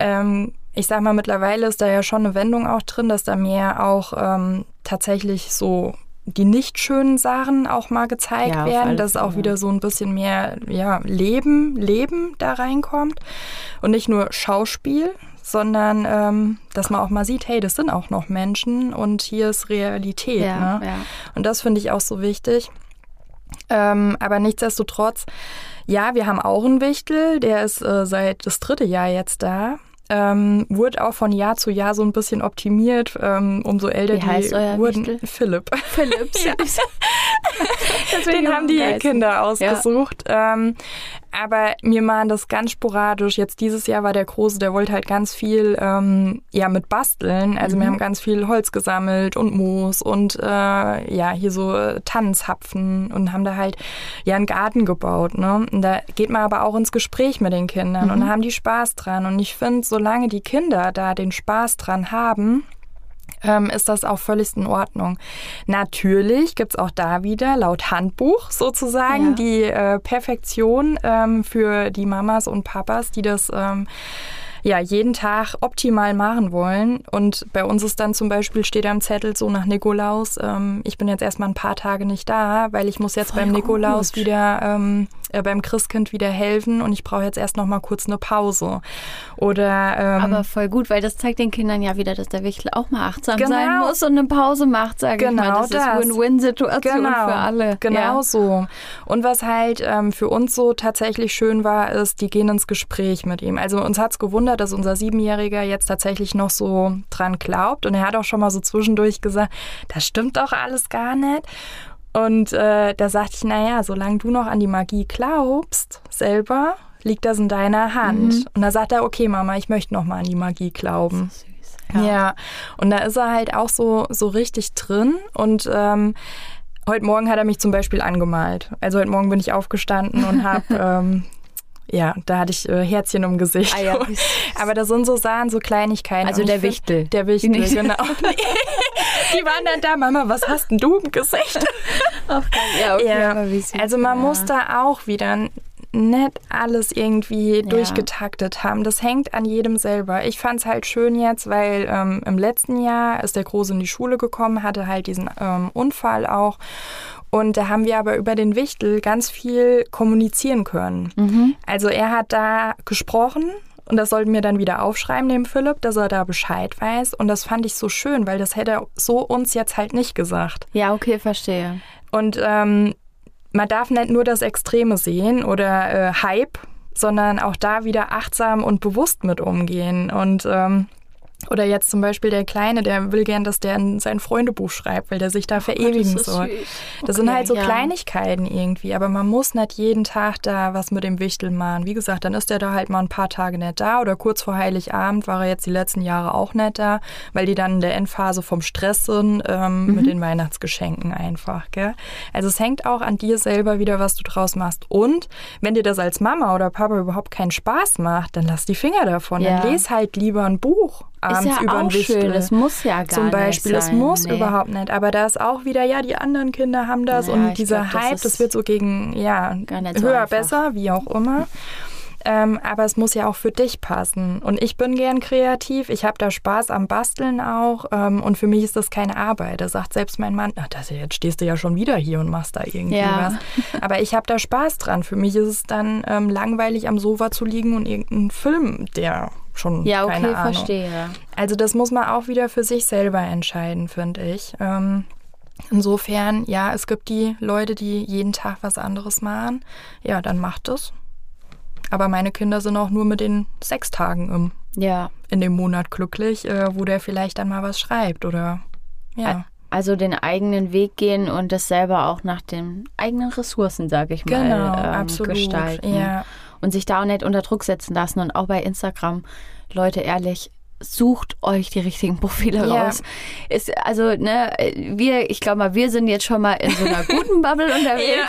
A: Ähm, ich sag mal, mittlerweile ist da ja schon eine Wendung auch drin, dass da mehr auch ähm, tatsächlich so die nicht schönen Sachen auch mal gezeigt
C: Ja,
A: werden, dass auch wieder so ein bisschen mehr ja, Leben, Leben da reinkommt und nicht nur Schauspiel, sondern ähm, dass man auch mal sieht, hey, das sind auch noch Menschen und hier ist Realität.
C: Ja,
A: ne?
C: ja.
A: Und das finde ich auch so wichtig. Ähm, aber nichtsdestotrotz, ja, wir haben auch einen Wichtel, der ist äh, seit das dritte Jahr jetzt da. Ähm, wurde auch von Jahr zu Jahr so ein bisschen optimiert, ähm, umso älter
C: Wie
A: die
C: heißt euer
A: wurden.
C: Wichtel?
A: Philipp.
C: Philips.
A: Ja. Den haben die Kinder ausgesucht. Ähm, aber wir machen das ganz sporadisch. Jetzt dieses Jahr war der Große, der wollte halt ganz viel ähm, ja, mit basteln. Also
C: Mhm.
A: wir haben ganz viel Holz gesammelt und Moos und äh, ja, hier so Tannenzapfen und haben da halt ja einen Garten gebaut. Ne? Und da geht man aber auch ins Gespräch mit den Kindern
C: Mhm.
A: und haben die Spaß dran. Und ich finde, solange die Kinder da den Spaß dran haben, ähm, ist das auch völlig in Ordnung. Natürlich gibt's auch da wieder laut Handbuch sozusagen
C: Ja.
A: die äh, Perfektion ähm, für die Mamas und Papas, die das ähm, ja jeden Tag optimal machen wollen. Und bei uns ist dann zum Beispiel, steht am Zettel so nach Nikolaus, ähm, ich bin jetzt erstmal ein paar Tage nicht da, weil ich muss jetzt
C: Voll
A: beim Nikolaus
C: gut.
A: wieder, ähm, äh, beim Christkind wieder helfen und ich brauche jetzt erst noch mal kurz eine Pause. Oder ähm,
C: Aber voll gut, weil das zeigt den Kindern ja wieder, dass der Wichtel auch mal achtsam
A: Genau.
C: sein muss und eine Pause macht, sage ich mal.
A: Genau
C: Das ist
A: das.
C: Win-Win-Situation
A: Genau,
C: für alle.
A: Genau
C: Ja.
A: so. Und was halt ähm, für uns so tatsächlich schön war, ist, die gehen ins Gespräch mit ihm. Also uns hat's gewundert, dass unser Siebenjähriger jetzt tatsächlich noch so dran glaubt. Und er hat auch schon mal so zwischendurch gesagt, das stimmt doch alles gar nicht. Und äh, da sagte ich, naja, solange du noch an die Magie glaubst, selber, liegt das in deiner Hand. Und da sagt er, okay, Mama, ich möchte noch mal an die Magie glauben.
C: Süß.
A: Ja. und da ist er halt auch so, so richtig drin und ähm, heute Morgen hat er mich zum Beispiel angemalt. Also heute Morgen bin ich aufgestanden und habe ähm, ja, da hatte ich äh, Herzchen im Gesicht.
C: Ah, ja.
A: Aber das sind so Sachen, so Kleinigkeiten.
C: Also der
A: ich find-
C: Wichtel.
A: Der Wichtel,
C: nicht-
A: genau. Die waren dann da, Mama, was hast denn du im Gesicht?
C: ja, okay,
A: Ja. Also man
C: ja.
A: muss da auch wieder nicht alles irgendwie durchgetaktet haben. Das hängt an jedem selber. Ich fand es halt schön jetzt, weil ähm, im letzten Jahr ist der Große in die Schule gekommen, hatte halt diesen ähm, Unfall auch. Und da haben wir aber über den Wichtel ganz viel kommunizieren können.
C: Mhm.
A: Also er hat da gesprochen und das sollten wir dann wieder aufschreiben, dem Philipp, dass er da Bescheid weiß. Und das fand ich so schön, weil das hätte er so uns jetzt halt nicht gesagt.
C: Ja, okay, verstehe.
A: Und ähm, man darf nicht nur das Extreme sehen oder äh, Hype, sondern auch da wieder achtsam und bewusst mit umgehen. Und ähm, oder jetzt zum Beispiel der Kleine, der will gern, dass der in sein Freundebuch schreibt, weil der sich da verewigen soll. Das sind halt so
C: ja.
A: Kleinigkeiten irgendwie, aber man muss nicht jeden Tag da was mit dem Wichtel machen. Wie gesagt, dann ist der da halt mal ein paar Tage nicht da oder kurz vor Heiligabend war er jetzt die letzten Jahre auch nicht da, weil die dann in der Endphase vom Stress sind ähm,
C: Mhm.
A: mit den Weihnachtsgeschenken einfach. Gell? Also es hängt auch an dir selber wieder, was du draus machst. Und wenn dir das als Mama oder Papa überhaupt keinen Spaß macht, dann lass die Finger davon.
C: Ja.
A: Dann les halt lieber ein Buch
C: Ist
A: abends
C: ja
A: über
C: auch
A: ein Wichtel.
C: schön, das muss ja gar
A: Zum
C: nicht
A: Beispiel, es
C: sein.
A: muss
C: Nee.
A: überhaupt nicht. Aber da ist auch wieder, ja, die anderen Kinder haben das
C: Ja,
A: und dieser
C: glaub, das
A: Hype,
C: ist
A: das wird so gegen, ja,
C: nicht so
A: höher,
C: einfach.
A: besser, wie auch immer. Ähm, aber es muss ja auch für dich passen. Und ich bin gern kreativ. Ich habe da Spaß am Basteln auch. Ähm, und für mich ist das keine Arbeit. Da sagt selbst mein Mann, ach, das, jetzt stehst du ja schon wieder hier und machst da irgendwie
C: Ja.
A: was. Aber ich habe da Spaß dran. Für mich ist es dann ähm, langweilig, am Sofa zu liegen und irgendeinen Film, der schon
C: Ja,
A: keine
C: okay,
A: Ahnung.
C: verstehe.
A: Also das muss man auch wieder für sich selber entscheiden, finde ich. Ähm, insofern, ja, es gibt die Leute, die jeden Tag was anderes machen. Ja, dann macht es. Aber meine Kinder sind auch nur mit den sechs Tagen im,
C: Ja.
A: in dem Monat glücklich, äh, wo der vielleicht dann mal was schreibt oder ja.
C: Also den eigenen Weg gehen und das selber auch nach den eigenen Ressourcen, sage ich mal,
A: Genau,
C: ähm,
A: absolut.
C: gestalten.
A: Ja.
C: Und sich da auch nicht unter Druck setzen lassen. Und auch bei Instagram, Leute, ehrlich, sucht euch die richtigen Profile
A: Ja.
C: raus. Ist, also, ne, wir, ich glaube mal, wir sind jetzt schon mal in so einer guten Bubble unterwegs.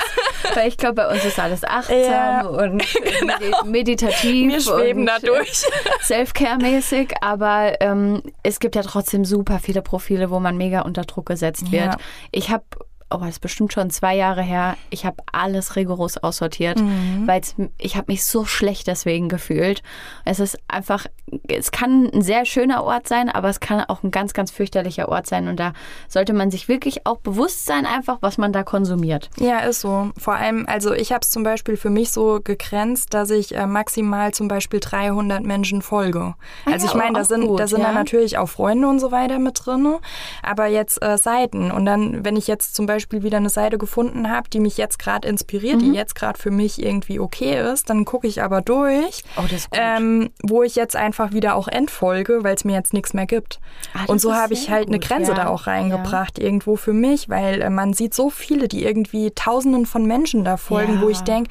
C: Weil ich glaube, bei uns ist alles achtsam
A: Ja. Genau.
C: und medi- meditativ.
A: Wir schweben
C: und
A: da durch.
C: Self-Care-mäßig, aber ähm, es gibt ja trotzdem super viele Profile, wo man mega unter Druck gesetzt wird.
A: Ja.
C: Ich habe, oh, das ist bestimmt schon zwei Jahre her, ich habe alles rigoros aussortiert,
A: Mhm.
C: weil ich habe mich so schlecht deswegen gefühlt. Es ist einfach, es kann ein sehr schöner Ort sein, aber es kann auch ein ganz, ganz fürchterlicher Ort sein und da sollte man sich wirklich auch bewusst sein, einfach, was man da konsumiert.
A: Ja, ist so. Vor allem, also ich habe es zum Beispiel für mich so gegrenzt, dass ich äh, maximal zum Beispiel 300 Menschen folge.
C: Ah
A: Also
C: ja,
A: ich meine, da sind,
C: gut,
A: da sind
C: ja.
A: dann natürlich auch Freunde und so weiter mit drin, aber jetzt äh, Seiten. Und dann, wenn ich jetzt zum Beispiel wieder eine Seite gefunden habe, die mich jetzt gerade inspiriert,
C: Mhm.
A: die jetzt gerade für mich irgendwie okay ist, dann gucke ich aber durch,
C: Oh,
A: ähm, wo ich jetzt einfach wieder auch entfolge, weil es mir jetzt nichts mehr gibt.
C: Das
A: und so habe ich halt eine
C: gut,
A: Grenze
C: ja.
A: da auch reingebracht, irgendwo für mich, weil äh, man sieht so viele, die irgendwie Tausenden von Menschen da folgen,
C: Ja.
A: wo ich denke,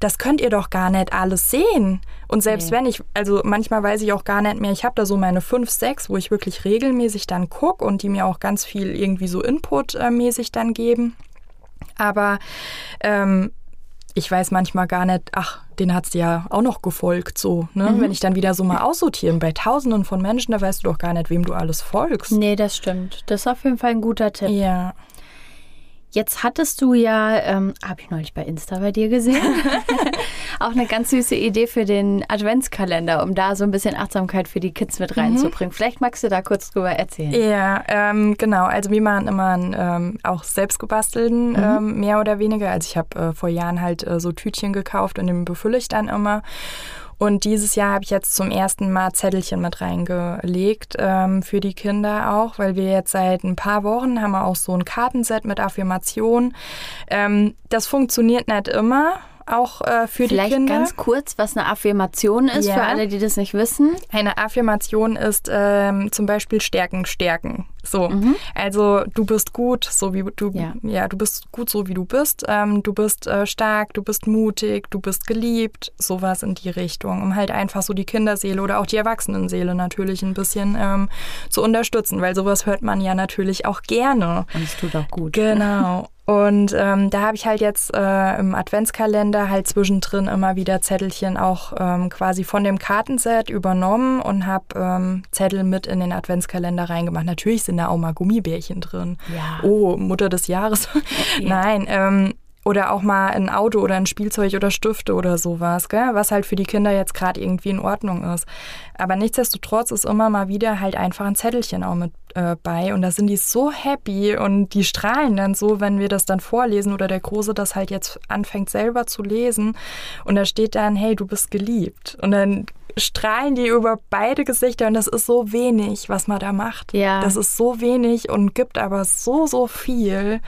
A: das könnt ihr doch gar nicht alles sehen. Und selbst
C: Nee.
A: wenn ich, also manchmal weiß ich auch gar nicht mehr, ich habe da so meine fünf, sechs, wo ich wirklich regelmäßig dann gucke und die mir auch ganz viel irgendwie so Input-mäßig dann geben. Aber ähm, ich weiß manchmal gar nicht, ach, den hat's ja auch noch gefolgt, so. Ne?
C: Mhm.
A: Wenn ich dann wieder so mal aussortieren bei Tausenden von Menschen, da weißt du doch gar nicht, wem du alles folgst.
C: Nee, das stimmt. Das ist auf jeden Fall ein guter Tipp.
A: Ja.
C: Jetzt hattest du ja, ähm, habe ich neulich bei Insta bei dir gesehen, auch eine ganz süße Idee für den Adventskalender, um da so ein bisschen Achtsamkeit für die Kids mit reinzubringen. Vielleicht magst du da kurz drüber erzählen.
A: Ja, ähm, genau. Also wir machen immer einen ähm, auch selbst gebastelten, ähm, mehr oder weniger. Also ich habe äh, vor Jahren halt äh, so Tütchen gekauft und den befülle ich dann immer. Und dieses Jahr habe ich jetzt zum ersten Mal Zettelchen mit reingelegt ähm, für die Kinder auch, weil wir jetzt seit ein paar Wochen haben wir auch so ein Kartenset mit Affirmationen. Ähm, das funktioniert nicht immer, auch äh, für
C: Vielleicht
A: die Kinder.
C: ganz kurz, was eine Affirmation ist
A: Ja.
C: für alle, die das nicht wissen.
A: Eine Affirmation ist ähm, zum Beispiel Stärken, Stärken. So, also du bist gut, so wie du,
C: Ja.
A: ja, du bist gut, so wie du bist. Ähm, du bist äh, stark, du bist mutig, du bist geliebt, sowas in die Richtung, um halt einfach so die Kinderseele oder auch die Erwachsenenseele natürlich ein bisschen ähm, zu unterstützen, weil sowas hört man ja natürlich auch gerne.
C: Und es tut auch gut.
A: Genau. Und ähm, da habe ich halt jetzt äh, im Adventskalender halt zwischendrin immer wieder Zettelchen auch ähm, quasi von dem Kartenset übernommen und habe ähm, Zettel mit in den Adventskalender reingemacht. Natürlich sind da auch mal Gummibärchen drin.
C: Ja.
A: Oh, Mutter des Jahres.
C: Ja.
A: Nein, ähm, oder auch mal ein Auto oder ein Spielzeug oder Stifte oder sowas, gell? was halt für die Kinder jetzt gerade irgendwie in Ordnung ist. Aber nichtsdestotrotz ist immer mal wieder halt einfach ein Zettelchen auch mit äh, bei und da sind die so happy und die strahlen dann so, wenn wir das dann vorlesen oder der Große das halt jetzt anfängt selber zu lesen und da steht dann, hey, du bist geliebt und dann strahlen die über beide Gesichter und das ist so wenig, was man da macht.
C: Ja.
A: Das ist so wenig und gibt aber so, so viel.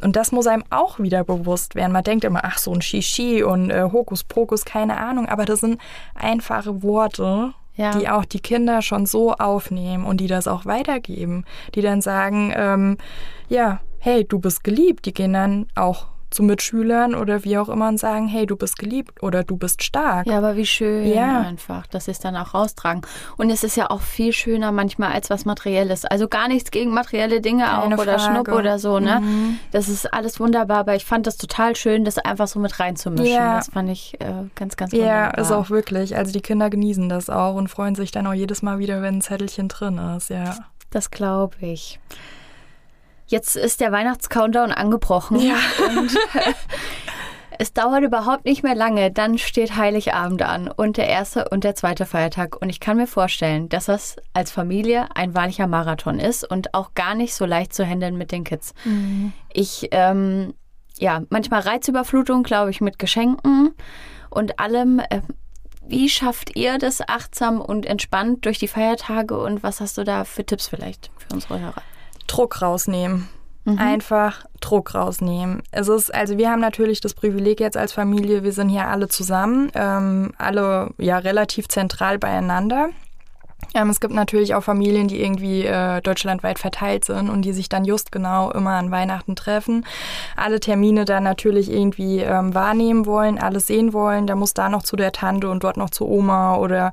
A: Und das muss einem auch wieder bewusst werden. Man denkt immer, ach, so ein Shishi und äh, Hokuspokus, keine Ahnung, aber das sind einfache Worte,
C: Ja.
A: die auch die Kinder schon so aufnehmen und die das auch weitergeben, die dann sagen, ähm, ja, hey, du bist geliebt. Die gehen dann auch zu Mitschülern oder wie auch immer und sagen, hey, du bist geliebt oder du bist stark.
C: Ja, aber wie schön
A: Ja.
C: einfach, dass sie es dann auch raustragen. Und es ist ja auch viel schöner manchmal als was Materielles. Also gar nichts gegen materielle Dinge
A: Keine
C: auch oder
A: Frage.
C: Schnupp oder so, ne?
A: Mhm.
C: Das ist alles wunderbar, aber ich fand das total schön, das einfach so mit reinzumischen.
A: Ja.
C: Das fand ich äh, ganz, ganz
A: Ja,
C: wunderbar.
A: ist auch wirklich. Also die Kinder genießen das auch und freuen sich dann auch jedes Mal wieder, wenn ein Zettelchen drin ist, ja.
C: Das glaube ich. Jetzt ist der Weihnachtscountdown angebrochen.
A: Ja.
C: Und es dauert überhaupt nicht mehr lange. Dann steht Heiligabend an und der erste und der zweite Feiertag. Und ich kann mir vorstellen, dass das als Familie ein wahrlicher Marathon ist und auch gar nicht so leicht zu handeln mit den Kids. Ich, ähm, ja, manchmal Reizüberflutung, glaube ich, mit Geschenken und allem. Äh, wie schafft ihr das achtsam und entspannt durch die Feiertage und was hast du da für Tipps vielleicht für unsere Hörer?
A: Druck rausnehmen. Einfach Druck rausnehmen. Es ist, also wir haben natürlich das Privileg jetzt als Familie, wir sind hier alle zusammen, ähm, alle ja relativ zentral beieinander. Ähm, es gibt natürlich auch Familien, die irgendwie äh, deutschlandweit verteilt sind und die sich dann just genau immer an Weihnachten treffen. Alle Termine dann natürlich irgendwie ähm, wahrnehmen wollen, alles sehen wollen. Da muss da noch zu der Tante und dort noch zu Oma oder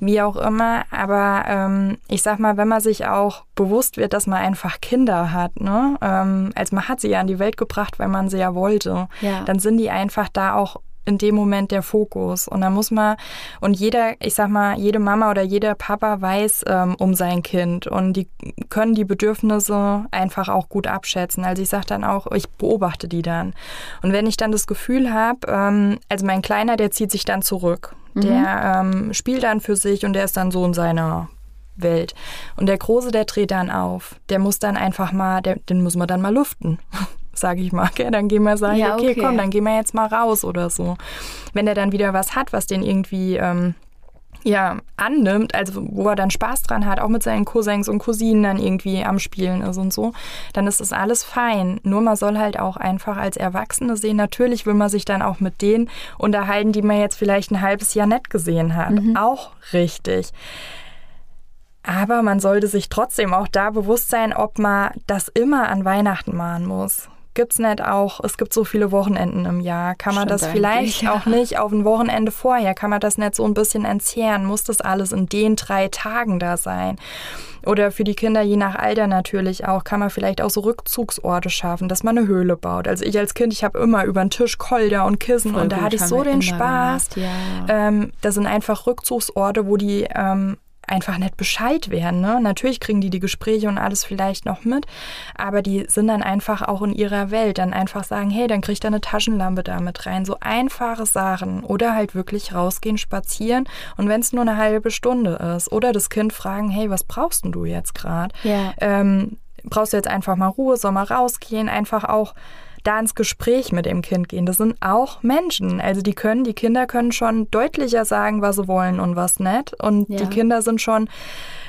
A: wie auch immer. Aber ähm, ich sag mal, wenn man sich auch bewusst wird, dass man einfach Kinder hat, ne? Ähm, als man hat sie ja in die Welt gebracht, weil man sie ja wollte,
C: Ja.
A: dann sind die einfach da auch in dem Moment der Fokus. Und da muss man, und jeder, ich sag mal, jede Mama oder jeder Papa weiß ähm, um sein Kind und die können die Bedürfnisse einfach auch gut abschätzen. Also ich sag dann auch, ich beobachte die dann. Und wenn ich dann das Gefühl habe, ähm, also mein Kleiner, der zieht sich dann zurück. Der ähm, spielt dann für sich und der ist dann so in seiner Welt. Und der Große, der dreht dann auf. Der muss dann einfach mal, der, den muss man dann mal luften, sage ich mal. Gell? Dann gehen wir sagen,
C: Ja,
A: okay,
C: okay.
A: komm, dann gehen wir jetzt mal raus oder so. Wenn er dann wieder was hat, was den irgendwie ähm, ja, annimmt, also wo er dann Spaß dran hat, auch mit seinen Cousins und Cousinen dann irgendwie am Spielen ist und so, dann ist das alles fein. Nur man soll halt auch einfach als Erwachsene sehen, natürlich will man sich dann auch mit denen unterhalten, die man jetzt vielleicht ein halbes Jahr nett gesehen hat. Auch richtig. Aber man sollte sich trotzdem auch da bewusst sein, ob man das immer an Weihnachten machen muss. Gibt's nicht auch, es gibt so viele Wochenenden im Jahr. Kann man
C: Stimmt
A: das vielleicht
C: ja.
A: auch nicht auf ein Wochenende vorher? Kann man das nicht so ein bisschen entzehren? Muss das alles in den drei Tagen da sein? Oder für die Kinder, je nach Alter natürlich auch, kann man vielleicht auch so Rückzugsorte schaffen, dass man eine Höhle baut. Also ich als Kind, ich habe immer über den Tisch Kolder und Kissen
C: Voll
A: und da hatte ich so den Spaß.
C: ja.
A: Ähm, das sind einfach Rückzugsorte, wo die ähm, einfach nicht Bescheid werden. Ne? Natürlich kriegen die die Gespräche und alles vielleicht noch mit, aber die sind dann einfach auch in ihrer Welt. Dann einfach sagen, hey, dann kriegt er eine Taschenlampe da mit rein. So einfache Sachen. Oder halt wirklich rausgehen, spazieren und wenn es nur eine halbe Stunde ist. Oder das Kind fragen, hey, was brauchst denn du jetzt gerade?
C: Ja.
A: Ähm, brauchst du jetzt einfach mal Ruhe, soll mal rausgehen, einfach auch da ins Gespräch mit dem Kind gehen. Das sind auch Menschen. Also die können, die Kinder können schon deutlicher sagen, was sie wollen und was nicht. Und
C: Ja.
A: die Kinder sind schon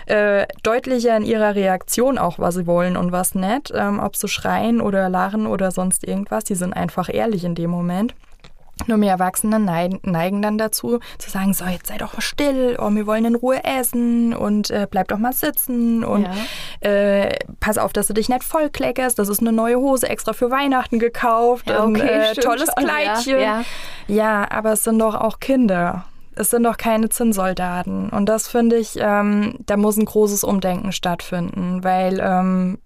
A: äh, deutlicher in ihrer Reaktion auch, was sie wollen und was nicht. Ähm, ob sie schreien oder lachen oder sonst irgendwas. Die sind einfach ehrlich in dem Moment. Nur wir Erwachsene neigen, neigen dann dazu, zu sagen, so, jetzt sei doch mal still, oh, wir wollen in Ruhe essen und äh, bleib doch mal sitzen und äh, pass auf, dass du dich nicht vollkleckerst, das ist eine neue Hose extra für Weihnachten gekauft,
C: Ja, okay,
A: äh,
C: stimmt
A: tolles
C: schon, ja,
A: Kleidchen.
C: ja.
A: ja, aber es sind doch auch Kinder. Es sind doch keine Zinnsoldaten. Und das finde ich, ähm, da muss ein großes Umdenken stattfinden, weil ähm,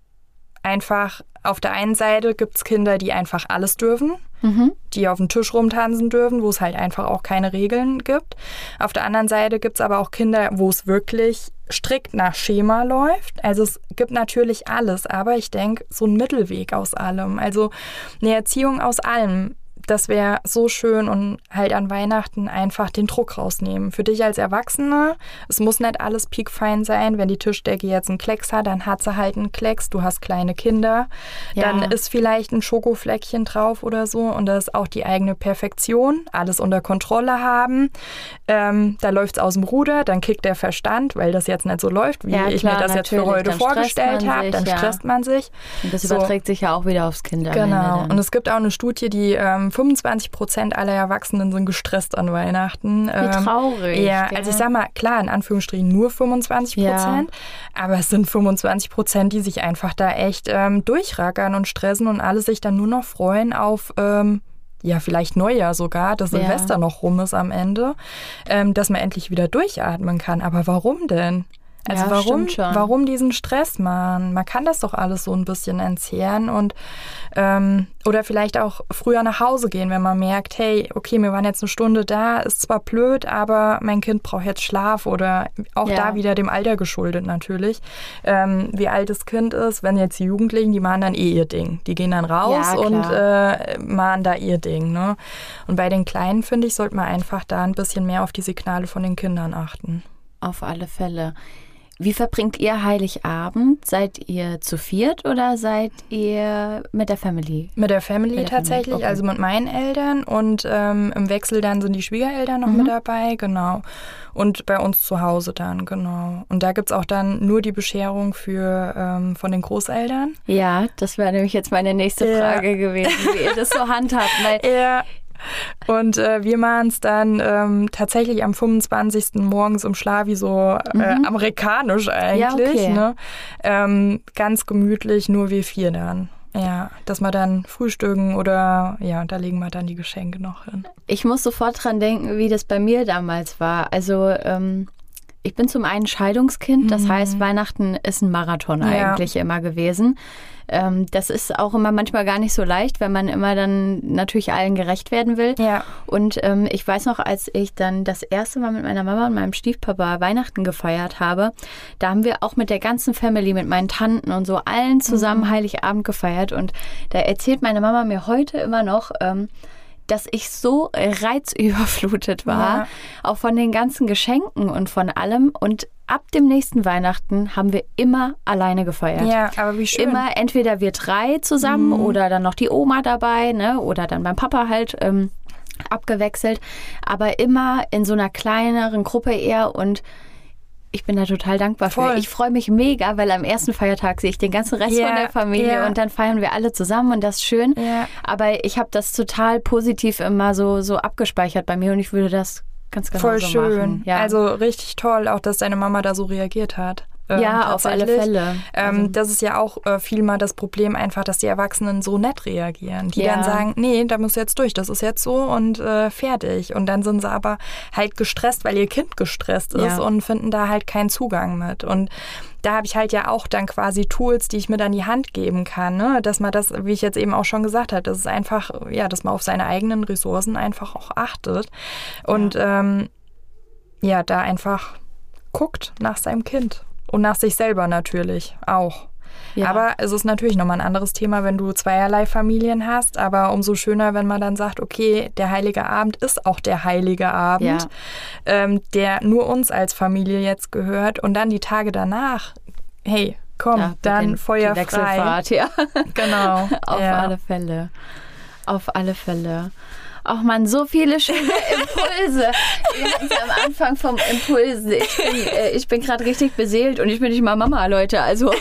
A: einfach auf der einen Seite gibt es Kinder, die einfach alles dürfen, mhm. die auf dem Tisch rumtanzen dürfen, wo es halt einfach auch keine Regeln gibt. Auf der anderen Seite gibt es aber auch Kinder, wo es wirklich strikt nach Schema läuft. Also es gibt natürlich alles, aber ich denke, so ein Mittelweg aus allem. Also eine Erziehung aus allem das wäre so schön und halt an Weihnachten einfach den Druck rausnehmen. Für dich als Erwachsene, es muss nicht alles piekfein sein. Wenn die Tischdecke jetzt einen Klecks hat, dann hat sie halt einen Klecks. Du hast kleine Kinder, ja. dann ist vielleicht ein Schokofleckchen drauf oder so und das ist auch die eigene Perfektion. Alles unter Kontrolle haben. Ähm, da läuft es aus dem Ruder, dann kickt der Verstand, weil das jetzt nicht so läuft, wie ja, ich mir das jetzt für heute vorgestellt habe. Dann ja. stresst man sich.
C: Und das so. überträgt sich ja auch wieder aufs Kind.
A: Genau. Und es gibt auch eine Studie, die ähm, 25 Prozent aller Erwachsenen sind gestresst an Weihnachten.
C: Wie ähm, traurig.
A: Ja, also ich sag mal, klar, in Anführungsstrichen nur 25 Prozent, ja. aber es sind 25 Prozent, die sich einfach da echt ähm, durchrackern und stressen und alle sich dann nur noch freuen auf ähm, ja, vielleicht Neujahr sogar, dass Silvester ja. noch rum ist am Ende, ähm, dass man endlich wieder durchatmen kann. Aber warum denn? Also ja, warum, warum diesen Stress, Mann? Man kann das doch alles so ein bisschen entzehren und ähm, oder vielleicht auch früher nach Hause gehen, wenn man merkt, hey, okay, wir waren jetzt eine Stunde da, ist zwar blöd, aber mein Kind braucht jetzt Schlaf oder auch ja. da wieder dem Alter geschuldet natürlich. Ähm, wie alt das Kind ist, wenn jetzt die Jugendlichen, die machen dann eh ihr Ding. Die gehen dann raus ja, und äh, machen da ihr Ding. Ne? Und bei den Kleinen, finde ich, sollte man einfach da ein bisschen mehr auf die Signale von den Kindern achten.
C: Auf alle Fälle. Wie verbringt ihr Heiligabend? Seid ihr zu viert oder seid ihr mit der Family?
A: Mit der Family mit der tatsächlich, Family. Okay. also mit meinen Eltern und ähm, im Wechsel dann sind die Schwiegereltern noch mhm. mit dabei, genau. Und bei uns zu Hause dann, genau. Und da gibt es auch dann nur die Bescherung für ähm, von den Großeltern.
C: Ja, das wäre nämlich jetzt meine nächste Frage ja. gewesen, wie ihr das so handhabt. Weil
A: ja. Und äh, wir machen es dann ähm, tatsächlich am 25. morgens im Schlafi so äh, mhm. amerikanisch eigentlich. Ja, okay. ne? ähm, ganz gemütlich, nur wir vier dann. Ja, dass wir dann frühstücken oder ja, da legen wir dann die Geschenke noch hin.
C: Ich muss sofort dran denken, wie das bei mir damals war. Also ähm, ich bin zum einen Scheidungskind, das mhm. heißt, Weihnachten ist ein Marathon eigentlich ja. immer gewesen. Ähm, das ist auch immer manchmal gar nicht so leicht, wenn man immer dann natürlich allen gerecht werden will.
A: Ja.
C: Und ähm, ich weiß noch, als ich dann das erste Mal mit meiner Mama und meinem Stiefpapa Weihnachten gefeiert habe, da haben wir auch mit der ganzen Family, mit meinen Tanten und so allen zusammen mhm. Heiligabend gefeiert. Und da erzählt meine Mama mir heute immer noch, ähm, dass ich so reizüberflutet war, ja. auch von den ganzen Geschenken und von allem. Und ab dem nächsten Weihnachten haben wir immer alleine gefeiert.
A: Ja, aber wie schön.
C: Immer entweder wir drei zusammen mhm. oder dann noch die Oma dabei, ne? Oder dann beim Papa halt. Ähm, abgewechselt, aber immer in so einer kleineren Gruppe eher und ich bin da total dankbar Voll. für. Ich freue mich mega, weil am ersten Feiertag sehe ich den ganzen Rest yeah, von der Familie yeah. und dann feiern wir alle zusammen und das ist schön. Yeah. Aber ich habe das total positiv immer so, so abgespeichert bei mir und ich würde das ganz genau
A: Voll
C: so
A: schön. Ja. Also richtig toll, auch dass deine Mama da so reagiert hat.
C: Ähm, ja, auf alle Fälle.
A: Ähm, also. Das ist ja auch äh, viel mal das Problem einfach, dass die Erwachsenen so nett reagieren. Die ja. dann sagen, nee, da muss jetzt durch, das ist jetzt so und äh, fertig. Und dann sind sie aber halt gestresst, weil ihr Kind gestresst ist ja. und finden da halt keinen Zugang mit. Und da habe ich halt ja auch dann quasi Tools, die ich mir dann die Hand geben kann, ne? dass man das, wie ich jetzt eben auch schon gesagt habe, das ist einfach, ja, dass man auf seine eigenen Ressourcen einfach auch achtet und ja, ähm, ja da einfach guckt nach seinem Kind. Und nach sich selber natürlich auch. Ja. Aber es ist natürlich nochmal ein anderes Thema, wenn du zweierlei Familien hast. Aber umso schöner, wenn man dann sagt, okay, der heilige Abend ist auch der heilige Abend, ja. ähm, der nur uns als Familie jetzt gehört. Und dann die Tage danach, hey, komm, ja, dann Feuer frei.
C: Ja.
A: Genau.
C: Auf alle Fälle. Auf alle Fälle. Ach man, so viele schöne Impulse. Wir hatten es am Anfang vom Impulse. Ich bin, äh, ich bin gerade richtig beseelt und ich bin nicht mal Mama, Leute. Also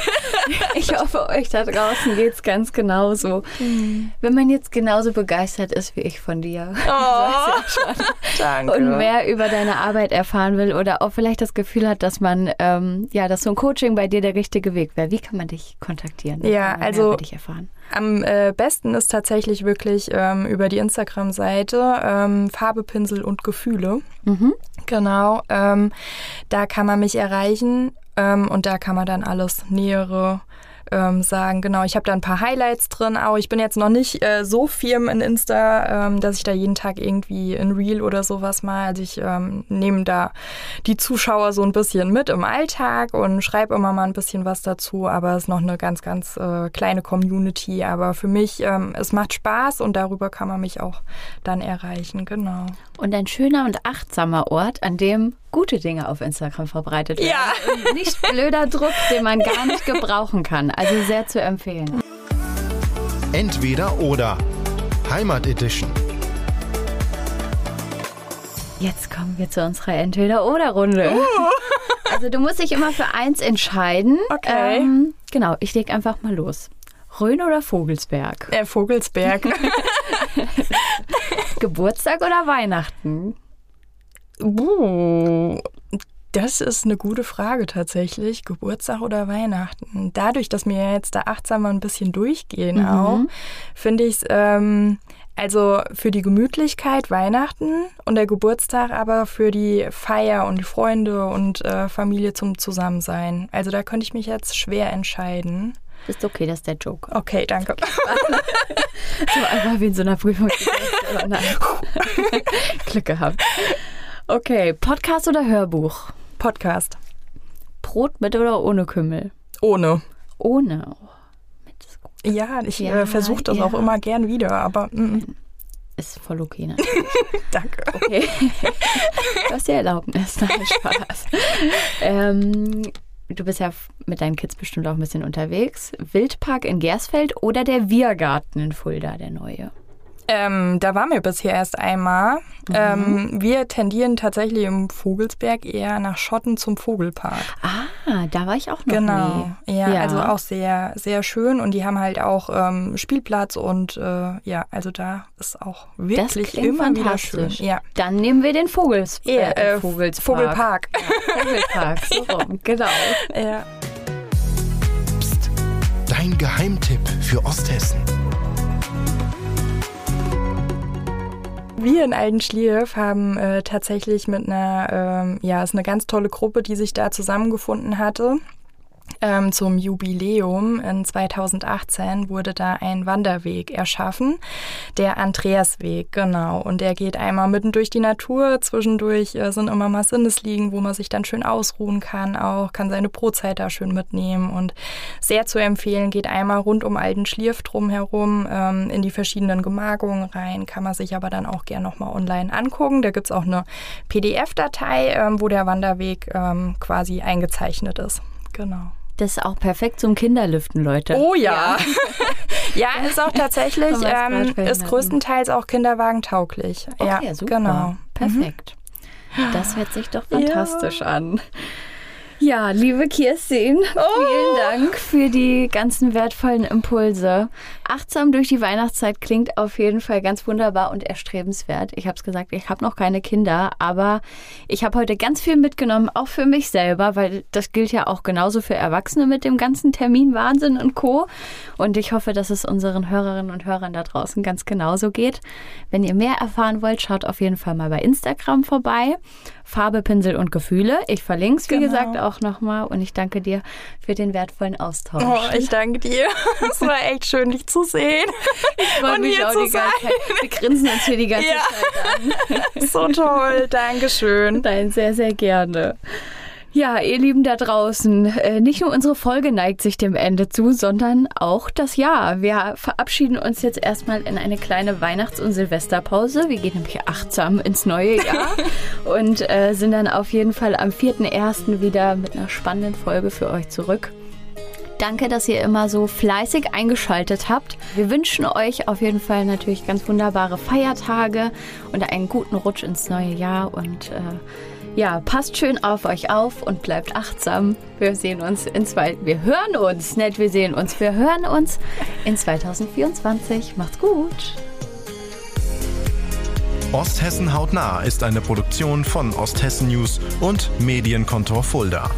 C: ich hoffe, euch da draußen geht es ganz genauso. Mhm. Wenn man jetzt genauso begeistert ist wie ich von dir. Oh, ja Danke. Und mehr über deine Arbeit erfahren will oder auch vielleicht das Gefühl hat, dass man, ähm, ja, dass so ein Coaching bei dir der richtige Weg wäre. Wie kann man dich kontaktieren?
A: Ja, also dich erfahren? Am äh, besten ist tatsächlich wirklich ähm, über die Instagram-Seite ähm, Farbe, Pinsel und Gefühle. Mhm. Genau. Ähm, da kann man mich erreichen ähm, und da kann man dann alles Nähere ähm, sagen. Genau, ich habe da ein paar Highlights drin. Auch ich bin jetzt noch nicht äh, so firm in Insta, ähm, dass ich da jeden Tag irgendwie in Reel oder sowas mal. Also ich ähm, nehme da die Zuschauer so ein bisschen mit im Alltag und schreibe immer mal ein bisschen was dazu. Aber es ist noch eine ganz, ganz äh, kleine Community. Aber für mich, ähm, es macht Spaß und darüber kann man mich auch dann erreichen. Genau.
C: Und ein schöner und achtsamer Ort, an dem gute Dinge auf Instagram verbreitet werden.
A: Ja.
C: Und nicht blöder Druck, den man gar nicht gebrauchen kann. Also sehr zu empfehlen.
B: Entweder oder. Heimat Edition.
C: Jetzt kommen wir zu unserer Entweder-Oder-Runde. Also du musst dich immer für eins entscheiden.
A: Okay.
C: Ähm, genau, ich leg einfach mal los. Rhön oder Vogelsberg?
A: Der Vogelsberg.
C: Geburtstag oder Weihnachten?
A: Uh, das ist eine gute Frage tatsächlich. Geburtstag oder Weihnachten? Dadurch, dass wir jetzt da achtsam mal ein bisschen durchgehen auch, finde ich es ähm, also für die Gemütlichkeit Weihnachten und der Geburtstag aber für die Feier und die Freunde und äh, Familie zum Zusammensein. Also da könnte ich mich jetzt schwer entscheiden.
C: Ist okay, das ist der Joke.
A: Okay, danke.
C: So einfach wie in so einer Prüfung. Glück gehabt. Okay, Podcast oder Hörbuch?
A: Podcast.
C: Brot mit oder ohne Kümmel?
A: Ohne.
C: Ohne. Oh.
A: Ja, ich
C: Ja,
A: äh, versuche das
C: ja.
A: auch immer gern wieder, aber mm,
C: Ist voll okay, natürlich.
A: danke.
C: Okay. Du hast die Erlaubnis. Nein, Spaß. ähm, du bist ja mit deinen Kids bestimmt auch ein bisschen unterwegs. Wildpark in Gersfeld oder der Wirgarten in Fulda, der neue?
A: Ähm, da waren wir bisher erst einmal.
C: Mhm.
A: Ähm, wir tendieren tatsächlich im Vogelsberg eher nach Schotten zum Vogelpark.
C: Ah, da war ich auch noch
A: Genau.
C: nie.
A: Ja, also auch sehr, sehr schön. Und die haben halt auch ähm, Spielplatz und äh, ja, also da ist auch wirklich immer wieder schön.
C: fantastisch.
A: Ja.
C: Dann nehmen wir den Vogels
A: Eher,
C: äh,
A: äh,
C: Vogelspark.
A: Vogelpark.
C: Ja, Vogelpark, so rum, genau.
A: ja.
B: Psst. Dein Geheimtipp für Osthessen.
A: Wir in Aldenschlief haben äh, tatsächlich mit einer, ähm, ja, ist eine ganz tolle Gruppe, die sich da zusammengefunden hatte. Ähm, zum Jubiläum in 2018 wurde da ein Wanderweg erschaffen, der Andreasweg, genau. Und der geht einmal mitten durch die Natur. Zwischendurch äh, sind immer mal Sinnesliegen, wo man sich dann schön ausruhen kann, auch kann seine Brotzeit da schön mitnehmen. Und sehr zu empfehlen, geht einmal rund um Altenschlierf drumherum ähm, in die verschiedenen Gemarkungen rein. Kann man sich aber dann auch gern nochmal online angucken. Da gibt's auch eine PDF-Datei, ähm, wo der Wanderweg ähm, quasi eingezeichnet ist. Genau.
C: Das ist auch perfekt zum Kinderlüften, Leute.
A: Oh ja. ja, ist auch tatsächlich, ähm, ist größtenteils auch kinderwagentauglich.
C: Okay,
A: ja,
C: super.
A: genau.
C: Perfekt. Das hört sich doch fantastisch an. Ja, liebe Kirstin, vielen Dank für die ganzen wertvollen Impulse. Achtsam durch die Weihnachtszeit klingt auf jeden Fall ganz wunderbar und erstrebenswert. Ich habe es gesagt, ich habe noch keine Kinder, aber ich habe heute ganz viel mitgenommen, auch für mich selber, weil das gilt ja auch genauso für Erwachsene mit dem ganzen Terminwahnsinn und Co. Und ich hoffe, dass es unseren Hörerinnen und Hörern da draußen ganz genauso geht. Wenn ihr mehr erfahren wollt, schaut auf jeden Fall mal bei Instagram vorbei. Farbe, Pinsel und Gefühle. Ich verlinke es, wie
A: Genau.
C: gesagt, auch nochmal. Und ich danke dir für den wertvollen Austausch.
A: Oh, ich danke dir. Es war echt schön, dich zu sehen.
C: freue
A: und
C: mich
A: hier
C: auch
A: zu
C: die ganze
A: sein.
C: Zeit. Wir grinsen uns hier die ganze
A: Ja.
C: Zeit an.
A: So toll. Dankeschön.
C: Nein, sehr, sehr gerne. Ja, ihr Lieben da draußen, äh, nicht nur unsere Folge neigt sich dem Ende zu, sondern auch das Jahr. Wir verabschieden uns jetzt erstmal in eine kleine Weihnachts- und Silvesterpause. Wir gehen nämlich achtsam ins neue Jahr und äh, sind dann auf jeden Fall am 4.1. wieder mit einer spannenden Folge für euch zurück. Danke, dass ihr immer so fleißig eingeschaltet habt. Wir wünschen euch auf jeden Fall natürlich ganz wunderbare Feiertage und einen guten Rutsch ins neue Jahr. Und äh, ja, passt schön auf euch auf und bleibt achtsam. Wir sehen uns in zwei, wir hören uns, nicht wir sehen uns, wir hören uns in 2024. Macht's gut.
B: Osthessen hautnah ist eine Produktion von Osthessen News und Medienkontor Fulda.